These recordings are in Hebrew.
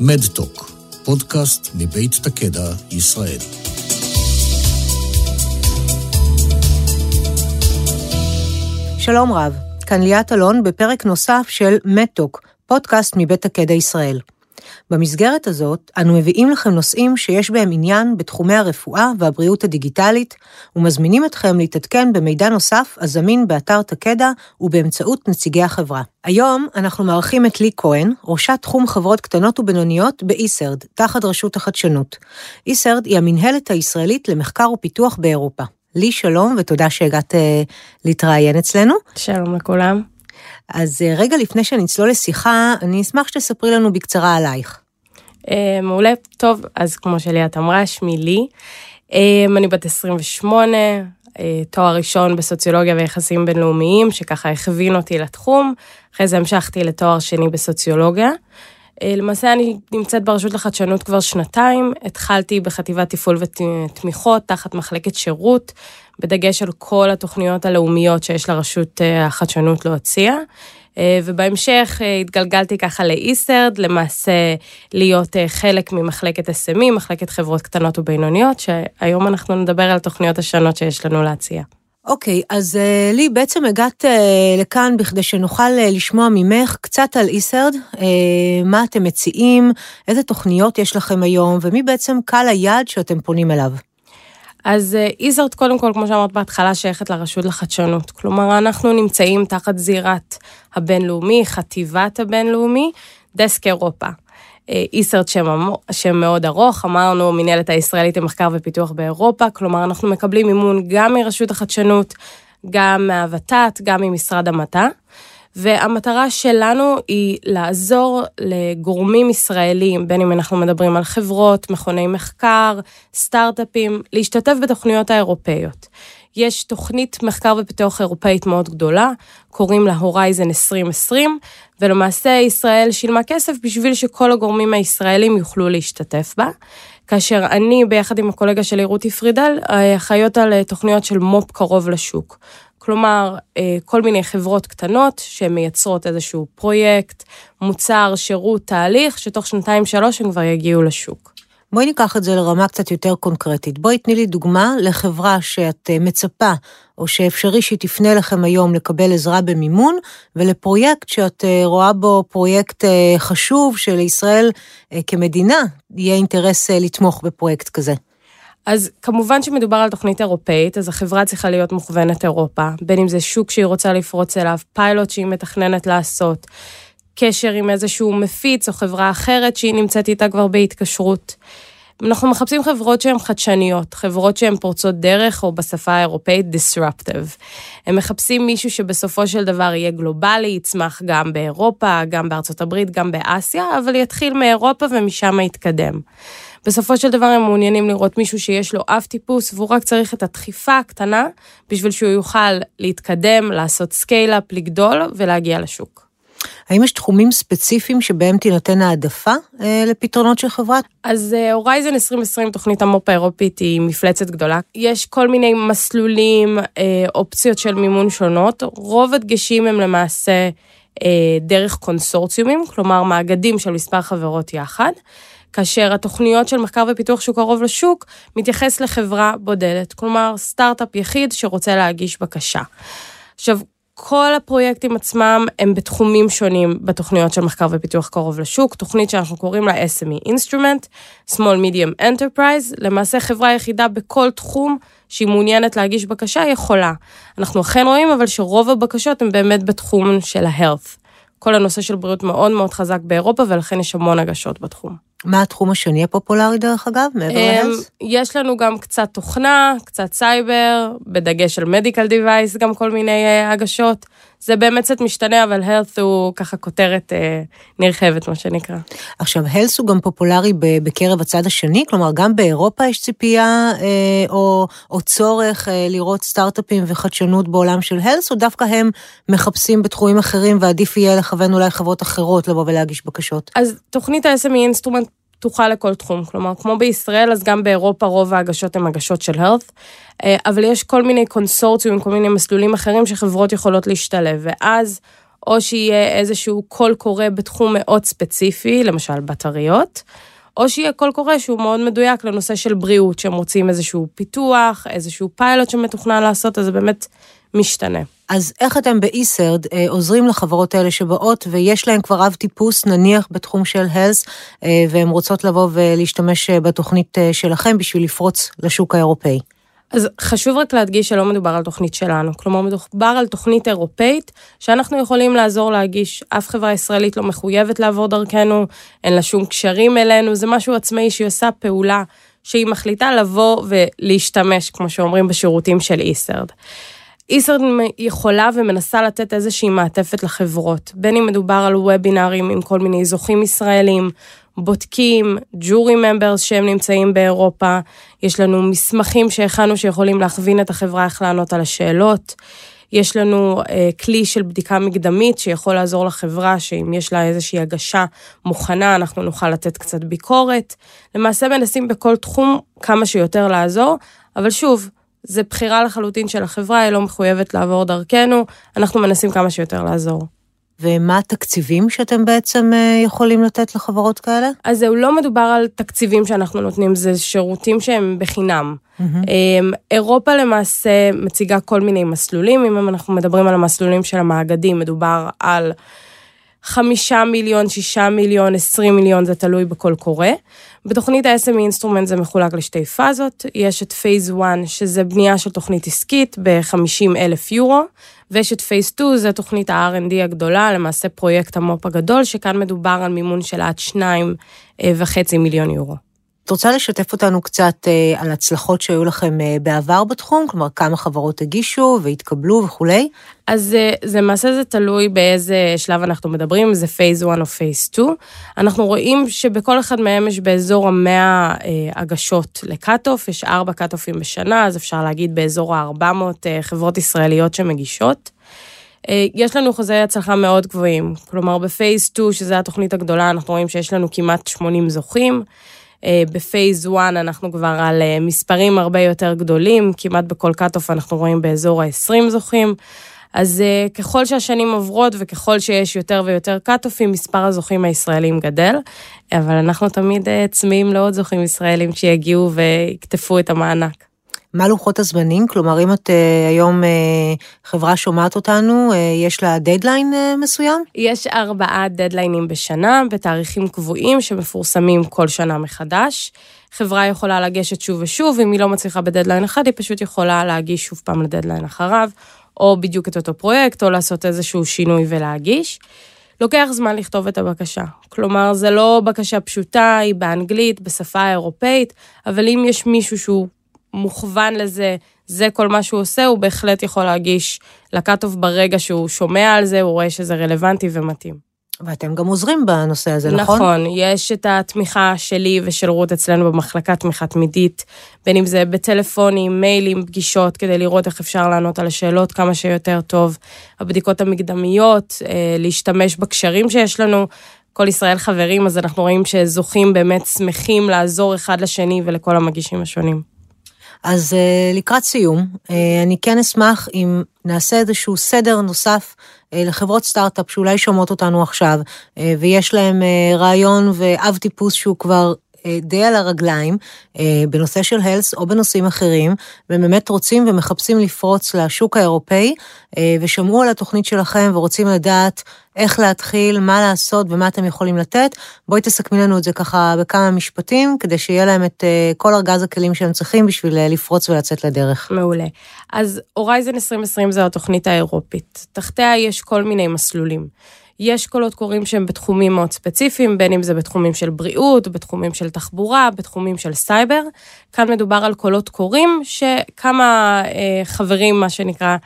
מדטוק, פודקאסט מבית תקדע, ישראל. שלום רב, כאן ליאת אלון בפרק נוסף של מדטוק, פודקאסט מבית תקדע ישראל. במסגרת הזאת, אנו מביאים לכם נושאים שיש בהם עניין בתחומי הרפואה והבריאות הדיגיטלית, ומזמינים אתכם להתעדכן במידע נוסף הזמין באתר תקדע ובאמצעות נציגי החברה. היום אנחנו מארחים את לי כהן, ראשת תחום חברות קטנות ובינוניות באיסרד, תחת רשות החדשנות. איסרד היא המנהלת הישראלית למחקר ופיתוח באירופה. לי שלום ותודה שהגעת אה, להתראיין אצלנו. שלום לכולם. אז אה, רגע לפני שנצלול לשיחה, אני אשמח שתספרי לנו בקצרה עלייך. אה, מעולה, טוב, אז כמו שליאת אמרה, שמי לי. אה, אני בת 28, תואר ראשון בסוציולוגיה ויחסים בינלאומיים, שככה הכווין אותי לתחום. אחרי זה המשכתי לתואר שני בסוציולוגיה. למעשה אני נמצאת ברשות לחדשנות כבר שנתיים, התחלתי בחטיבת תפעול ותמיכות תחת מחלקת שירות, בדגש על כל התוכניות הלאומיות שיש לרשות אה, החדשנות להוציאה. אה, ובהמשך אה, התגלגלתי ככה לאיסרד, למעשה להיות חלק ממחלקת SME, מחלקת חברות קטנות ובינוניות, שהיום אנחנו נדבר על התוכניות השונות שיש לנו להציע. אוקיי, okay, אז uh, לי, בעצם הגעת uh, לכאן בכדי שנוכל uh, לשמוע ממך קצת על איסרד, מה אתם מציעים, איזה תוכניות יש לכם היום, ומי בעצם קהל היעד שאתם פונים אליו. אז איזרד, קודם כל, כמו שאמרת בהתחלה, שייכת לרשות לחדשנות. כלומר, אנחנו נמצאים תחת זירת הבינלאומי, חטיבת הבינלאומי, דסק אירופה. איסרד שם, מאוד ארוך, אמרנו מנהלת הישראלית למחקר ופיתוח באירופה, כלומר אנחנו מקבלים מימון גם מרשות החדשנות, גם מהוות"ת, גם ממשרד המדע. והמטרה שלנו היא לעזור לגורמים ישראלים, בין אם אנחנו מדברים על חברות, מכוני מחקר, סטארט-אפים, להשתתף בתוכניות האירופאיות. יש תוכנית מחקר ופיתוח אירופאית מאוד גדולה, קוראים לה הורייזן 2020, ולמעשה ישראל שילמה כסף בשביל שכל הגורמים הישראלים יוכלו להשתתף בה. כאשר אני, ביחד עם הקולגה שלי רותי פרידל, אחראיות על תוכניות של מו"פ קרוב לשוק. כלומר, אה, כל מיני חברות קטנות שמייצרות איזשהו פרויקט, מוצר, שירות, תהליך, שתוך שנתיים-שלוש הם כבר יגיעו לשוק. בואי ניקח את זה לרמה קצת יותר קונקרטית. בואי תני לי דוגמה לחברה שאת אה, מצפה, או שאפשרי שהיא תפנה לכם היום לקבל עזרה במימון, ולפרויקט שאת אה, רואה בו פרויקט חשוב שלישראל כמדינה יהיה אינטרס לתמוך בפרויקט כזה. אז כמובן שמדובר על תוכנית אירופאית, אז החברה צריכה להיות מוכוונת אירופה, בין אם זה שוק שהיא רוצה לפרוץ אליו, פיילוט שהיא מתכננת לעשות, קשר עם איזשהו מפיץ או חברה אחרת שהיא נמצאת איתה כבר בהתקשרות. אנחנו מחפשים חברות שהן חדשניות, חברות שהן פורצות דרך, או בשפה האירופאית disruptive. הם מחפשים מישהו שבסופו של דבר יהיה גלובלי, יצמח גם באירופה, גם בארצות הברית, גם באסיה, אבל יתחיל מאירופה ומשם יתקדם. בסופו של דבר הם מעוניינים לראות מישהו שיש לו אב טיפוס והוא רק צריך את הדחיפה הקטנה בשביל שהוא יוכל להתקדם, לעשות scale-up, לגדול ולהגיע לשוק. האם יש תחומים ספציפיים שבהם תינתן העדפה אה, לפתרונות של חברה? אז Horizon אה, 2020, תוכנית המו"פ האירופית, היא מפלצת גדולה. יש כל מיני מסלולים, אה, אופציות של מימון שונות. רוב הדגשים הם למעשה אה, דרך קונסורציומים, כלומר מאגדים של מספר חברות יחד. כאשר התוכניות של מחקר ופיתוח שהוא קרוב לשוק מתייחס לחברה בודדת, כלומר סטארט-אפ יחיד שרוצה להגיש בקשה. עכשיו, כל הפרויקטים עצמם הם בתחומים שונים בתוכניות של מחקר ופיתוח קרוב לשוק, תוכנית שאנחנו קוראים לה SME Instrument, Small Medium Enterprise, למעשה חברה יחידה בכל תחום שהיא מעוניינת להגיש בקשה יכולה. אנחנו אכן רואים אבל שרוב הבקשות הן באמת בתחום של ה-health. כל הנושא של בריאות מאוד מאוד חזק באירופה ולכן יש המון הגשות בתחום. מה התחום השני הפופולרי דרך אגב, מעבר אמ, להלס? יש לנו גם קצת תוכנה, קצת סייבר, בדגש על מדיקל דיווייס, גם כל מיני אה, הגשות. זה באמת קצת משתנה, אבל health הוא ככה כותרת אה, נרחבת, מה שנקרא. עכשיו, health הוא גם פופולרי בקרב הצד השני, כלומר, גם באירופה יש ציפייה אה, או, או צורך אה, לראות סטארט-אפים וחדשנות בעולם של health, או דווקא הם מחפשים בתחומים אחרים ועדיף יהיה לכוון אולי חברות אחרות לבוא ולהגיש בקשות? אז תוכנית ה-SME Instrument פתוחה לכל תחום, כלומר, כמו בישראל, אז גם באירופה רוב ההגשות הן הגשות של health, אבל יש כל מיני קונסורציומים, כל מיני מסלולים אחרים שחברות יכולות להשתלב, ואז או שיהיה איזשהו קול קורא בתחום מאוד ספציפי, למשל בטריות, או שיהיה קול קורא שהוא מאוד מדויק לנושא של בריאות, שהם רוצים איזשהו פיתוח, איזשהו פיילוט שמתוכנן לעשות, אז זה באמת משתנה. אז איך אתם באיסרד אה, עוזרים לחברות האלה שבאות ויש להן כבר אב טיפוס, נניח בתחום של הלס, אה, והן רוצות לבוא ולהשתמש אה, בתוכנית אה, שלכם בשביל לפרוץ לשוק האירופאי? אז חשוב רק להדגיש שלא מדובר על תוכנית שלנו, כלומר מדובר על תוכנית אירופאית שאנחנו יכולים לעזור להגיש, אף חברה ישראלית לא מחויבת לעבור דרכנו, אין לה שום קשרים אלינו, זה משהו עצמאי שהיא עושה פעולה שהיא מחליטה לבוא ולהשתמש, כמו שאומרים, בשירותים של איסרד. איסרד יכולה ומנסה לתת איזושהי מעטפת לחברות, בין אם מדובר על וובינארים עם כל מיני זוכים ישראלים, בודקים, ג'ורי ממברס שהם נמצאים באירופה, יש לנו מסמכים שהכנו שיכולים להכווין את החברה איך לענות על השאלות. יש לנו אה, כלי של בדיקה מקדמית שיכול לעזור לחברה, שאם יש לה איזושהי הגשה מוכנה, אנחנו נוכל לתת קצת ביקורת. למעשה מנסים בכל תחום כמה שיותר לעזור, אבל שוב, זה בחירה לחלוטין של החברה, היא לא מחויבת לעבור דרכנו, אנחנו מנסים כמה שיותר לעזור. ומה התקציבים שאתם בעצם אה, יכולים לתת לחברות כאלה? אז זהו, לא מדובר על תקציבים שאנחנו נותנים, זה שירותים שהם בחינם. Mm-hmm. אירופה למעשה מציגה כל מיני מסלולים, אם אנחנו מדברים על המסלולים של המאגדים, מדובר על חמישה מיליון, שישה מיליון, עשרים מיליון, זה תלוי בכל קורא. בתוכנית ה-SME Instrument זה מחולק לשתי פאזות, יש את phase 1, שזה בנייה של תוכנית עסקית ב-50 אלף יורו, ויש את phase 2, זה תוכנית ה-R&D הגדולה, למעשה פרויקט המו"פ הגדול, שכאן מדובר על מימון של עד 2.5 מיליון יורו. את רוצה לשתף אותנו קצת אה, על הצלחות שהיו לכם אה, בעבר בתחום? כלומר, כמה חברות הגישו והתקבלו וכולי? אז אה, זה למעשה זה תלוי באיזה שלב אנחנו מדברים, זה phase 1 או phase 2. אנחנו רואים שבכל אחד מהם יש באזור המאה הגשות ל cut-off, יש ארבע cut-off ים בשנה, אז אפשר להגיד באזור ה-400 חברות ישראליות שמגישות. יש לנו אחוזי הצלחה מאוד גבוהים, כלומר ב phase 2, שזו התוכנית הגדולה, אנחנו רואים שיש לנו כמעט 80 זוכים. אה, ב phase 1 אנחנו כבר על אה, מספרים הרבה יותר גדולים, כמעט בכל cut-off אנחנו רואים באזור ה-20 זוכים. אז אה, ככל שהשנים עוברות וככל שיש יותר ויותר cut-off ים, מספר הזוכים הישראלים גדל, אבל אנחנו תמיד צמאים לעוד זוכים ישראלים שיגיעו ויקטפו את המענק. מה לוחות הזמנים? כלומר, אם את אה, היום אה, חברה שומעת אותנו, אה, יש לה דדליין מסוים? יש ארבעה דדליינים בשנה, בתאריכים קבועים שמפורסמים כל שנה מחדש. חברה יכולה לגשת שוב ושוב, אם היא לא מצליחה בדדליין אחד, היא פשוט יכולה להגיש שוב פעם לדדליין אחריו, או בדיוק את אותו פרויקט, או לעשות איזשהו שינוי ולהגיש. לוקח זמן לכתוב את הבקשה. כלומר, זה לא בקשה פשוטה, היא באנגלית, בשפה אירופאית, אבל אם יש מישהו שהוא מוכוון לזה, זה כל מה שהוא עושה, הוא בהחלט יכול להגיש לקאטוף ברגע שהוא שומע על זה, הוא רואה שזה רלוונטי ומתאים. ואתם גם עוזרים בנושא הזה, נכון? נכון, יש את התמיכה שלי ושל רות אצלנו במחלקה תמיכה תמידית, בין אם זה בטלפונים, מיילים, פגישות, כדי לראות איך אפשר לענות על השאלות כמה שיותר טוב. הבדיקות המקדמיות, אה, להשתמש בקשרים שיש לנו. כל ישראל חברים, אז אנחנו רואים שזוכים באמת שמחים לעזור אחד לשני ולכל המגישים השונים. אז uh, לקראת סיום, uh, אני כן אשמח אם נעשה איזשהו סדר נוסף uh, לחברות סטארט-אפ שאולי שומעות אותנו עכשיו, ויש להם רעיון ואב טיפוס שהוא כבר די על הרגליים בנושא של הלס או בנושאים אחרים, והם באמת רוצים ומחפשים לפרוץ לשוק האירופאי, ושמעו על התוכנית שלכם ורוצים לדעת איך להתחיל, מה לעשות ומה אתם יכולים לתת. בואי תסכמי לנו את זה ככה בכמה משפטים, כדי שיהיה להם את כל ארגז הכלים שהם צריכים בשביל לפרוץ ולצאת לדרך. מעולה. אז Horizon 2020 זו התוכנית האירופית. תחתיה יש כל מיני מסלולים. יש קולות קוראים שהם בתחומים מאוד ספציפיים, בין אם זה בתחומים של בריאות, בתחומים של תחבורה, בתחומים של סייבר. כאן מדובר על קולות קוראים שכמה אה, חברים, מה שנקרא,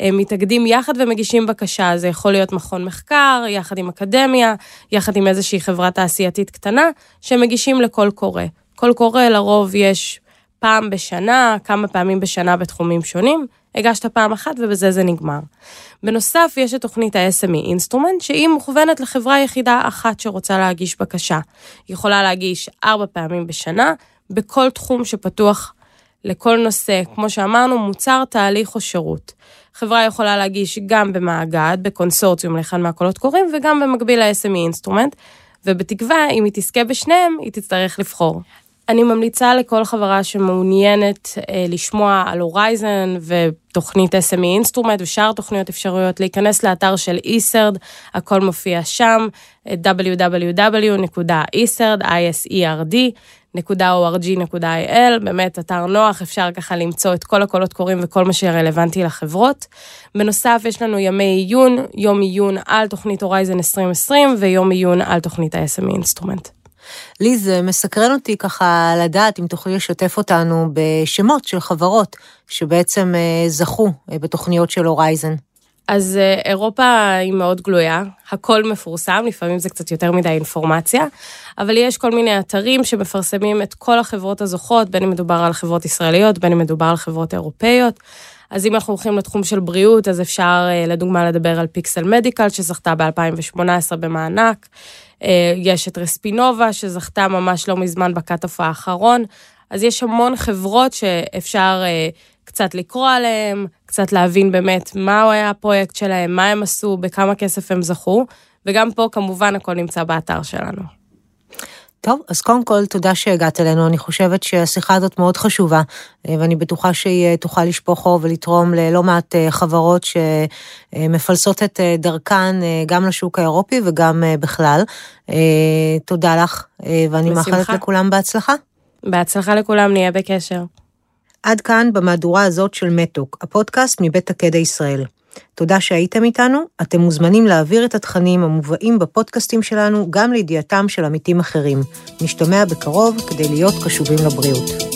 אה, מתאגדים יחד ומגישים בקשה. זה יכול להיות מכון מחקר, יחד עם אקדמיה, יחד עם איזושהי חברה תעשייתית קטנה, שמגישים לקול קורא. קול קורא לרוב יש פעם בשנה, כמה פעמים בשנה בתחומים שונים. הגשת פעם אחת ובזה זה נגמר. בנוסף, יש את תוכנית ה-SME Instrument, שהיא מוכוונת לחברה יחידה אחת שרוצה להגיש בקשה. היא יכולה להגיש ארבע פעמים בשנה, בכל תחום שפתוח לכל נושא, כמו שאמרנו, מוצר, תהליך או שירות. חברה יכולה להגיש גם במאגד, בקונסורציום לאחד מהקולות קוראים, וגם במקביל ל-SME Instrument, ובתקווה, אם היא תזכה בשניהם, היא תצטרך לבחור. אני ממליצה לכל חברה שמעוניינת אה, לשמוע על Horizon ותוכנית SME Instrument ושאר תוכניות אפשרויות להיכנס לאתר של ISERD, הכל מופיע שם, www.iserd.org.il, באמת אתר נוח, אפשר ככה למצוא את כל הקולות קוראים וכל מה שרלוונטי לחברות. בנוסף, יש לנו ימי עיון, יום עיון על תוכנית Horizon 2020 ויום עיון על תוכנית ה-SME Instrument. לי זה מסקרן אותי ככה לדעת אם תוכלי לשתף אותנו בשמות של חברות שבעצם אה, זכו אה, בתוכניות של Horizon. אז אה, אירופה היא מאוד גלויה, הכל מפורסם, לפעמים זה קצת יותר מדי אינפורמציה, אבל יש כל מיני אתרים שמפרסמים את כל החברות הזוכות, בין אם מדובר על חברות ישראליות, בין אם מדובר על חברות אירופאיות. אז אם אנחנו הולכים לתחום של בריאות, אז אפשר לדוגמה לדבר על PixCell Medical, שזכתה ב-2018 במענק. אה, יש את Respinova, שזכתה ממש לא מזמן ב cut-off האחרון. אז יש המון חברות שאפשר אה, קצת לקרוא עליהן, קצת להבין באמת מה היה הפרויקט שלהם, מה הם עשו, בכמה כסף הם זכו, וגם פה כמובן הכל נמצא באתר שלנו. טוב, אז קודם כל, תודה שהגעת אלינו. אני חושבת שהשיחה הזאת מאוד חשובה, אה, ואני בטוחה שהיא אה, תוכל לשפוך אור ולתרום ללא מעט אה, חברות שמפלסות את דרכן גם לשוק האירופי וגם בכלל. תודה לך, ואני מאחלת לכולם בהצלחה. בהצלחה לכולם, נהיה בקשר. עד כאן במהדורה הזאת של מתוק, הפודקאסט מבית הקדע ישראל. תודה שהייתם איתנו, אתם מוזמנים להעביר את התכנים המובאים בפודקאסטים שלנו גם לידיעתם של עמיתים אחרים. נשתמע בקרוב כדי להיות קשובים לבריאות.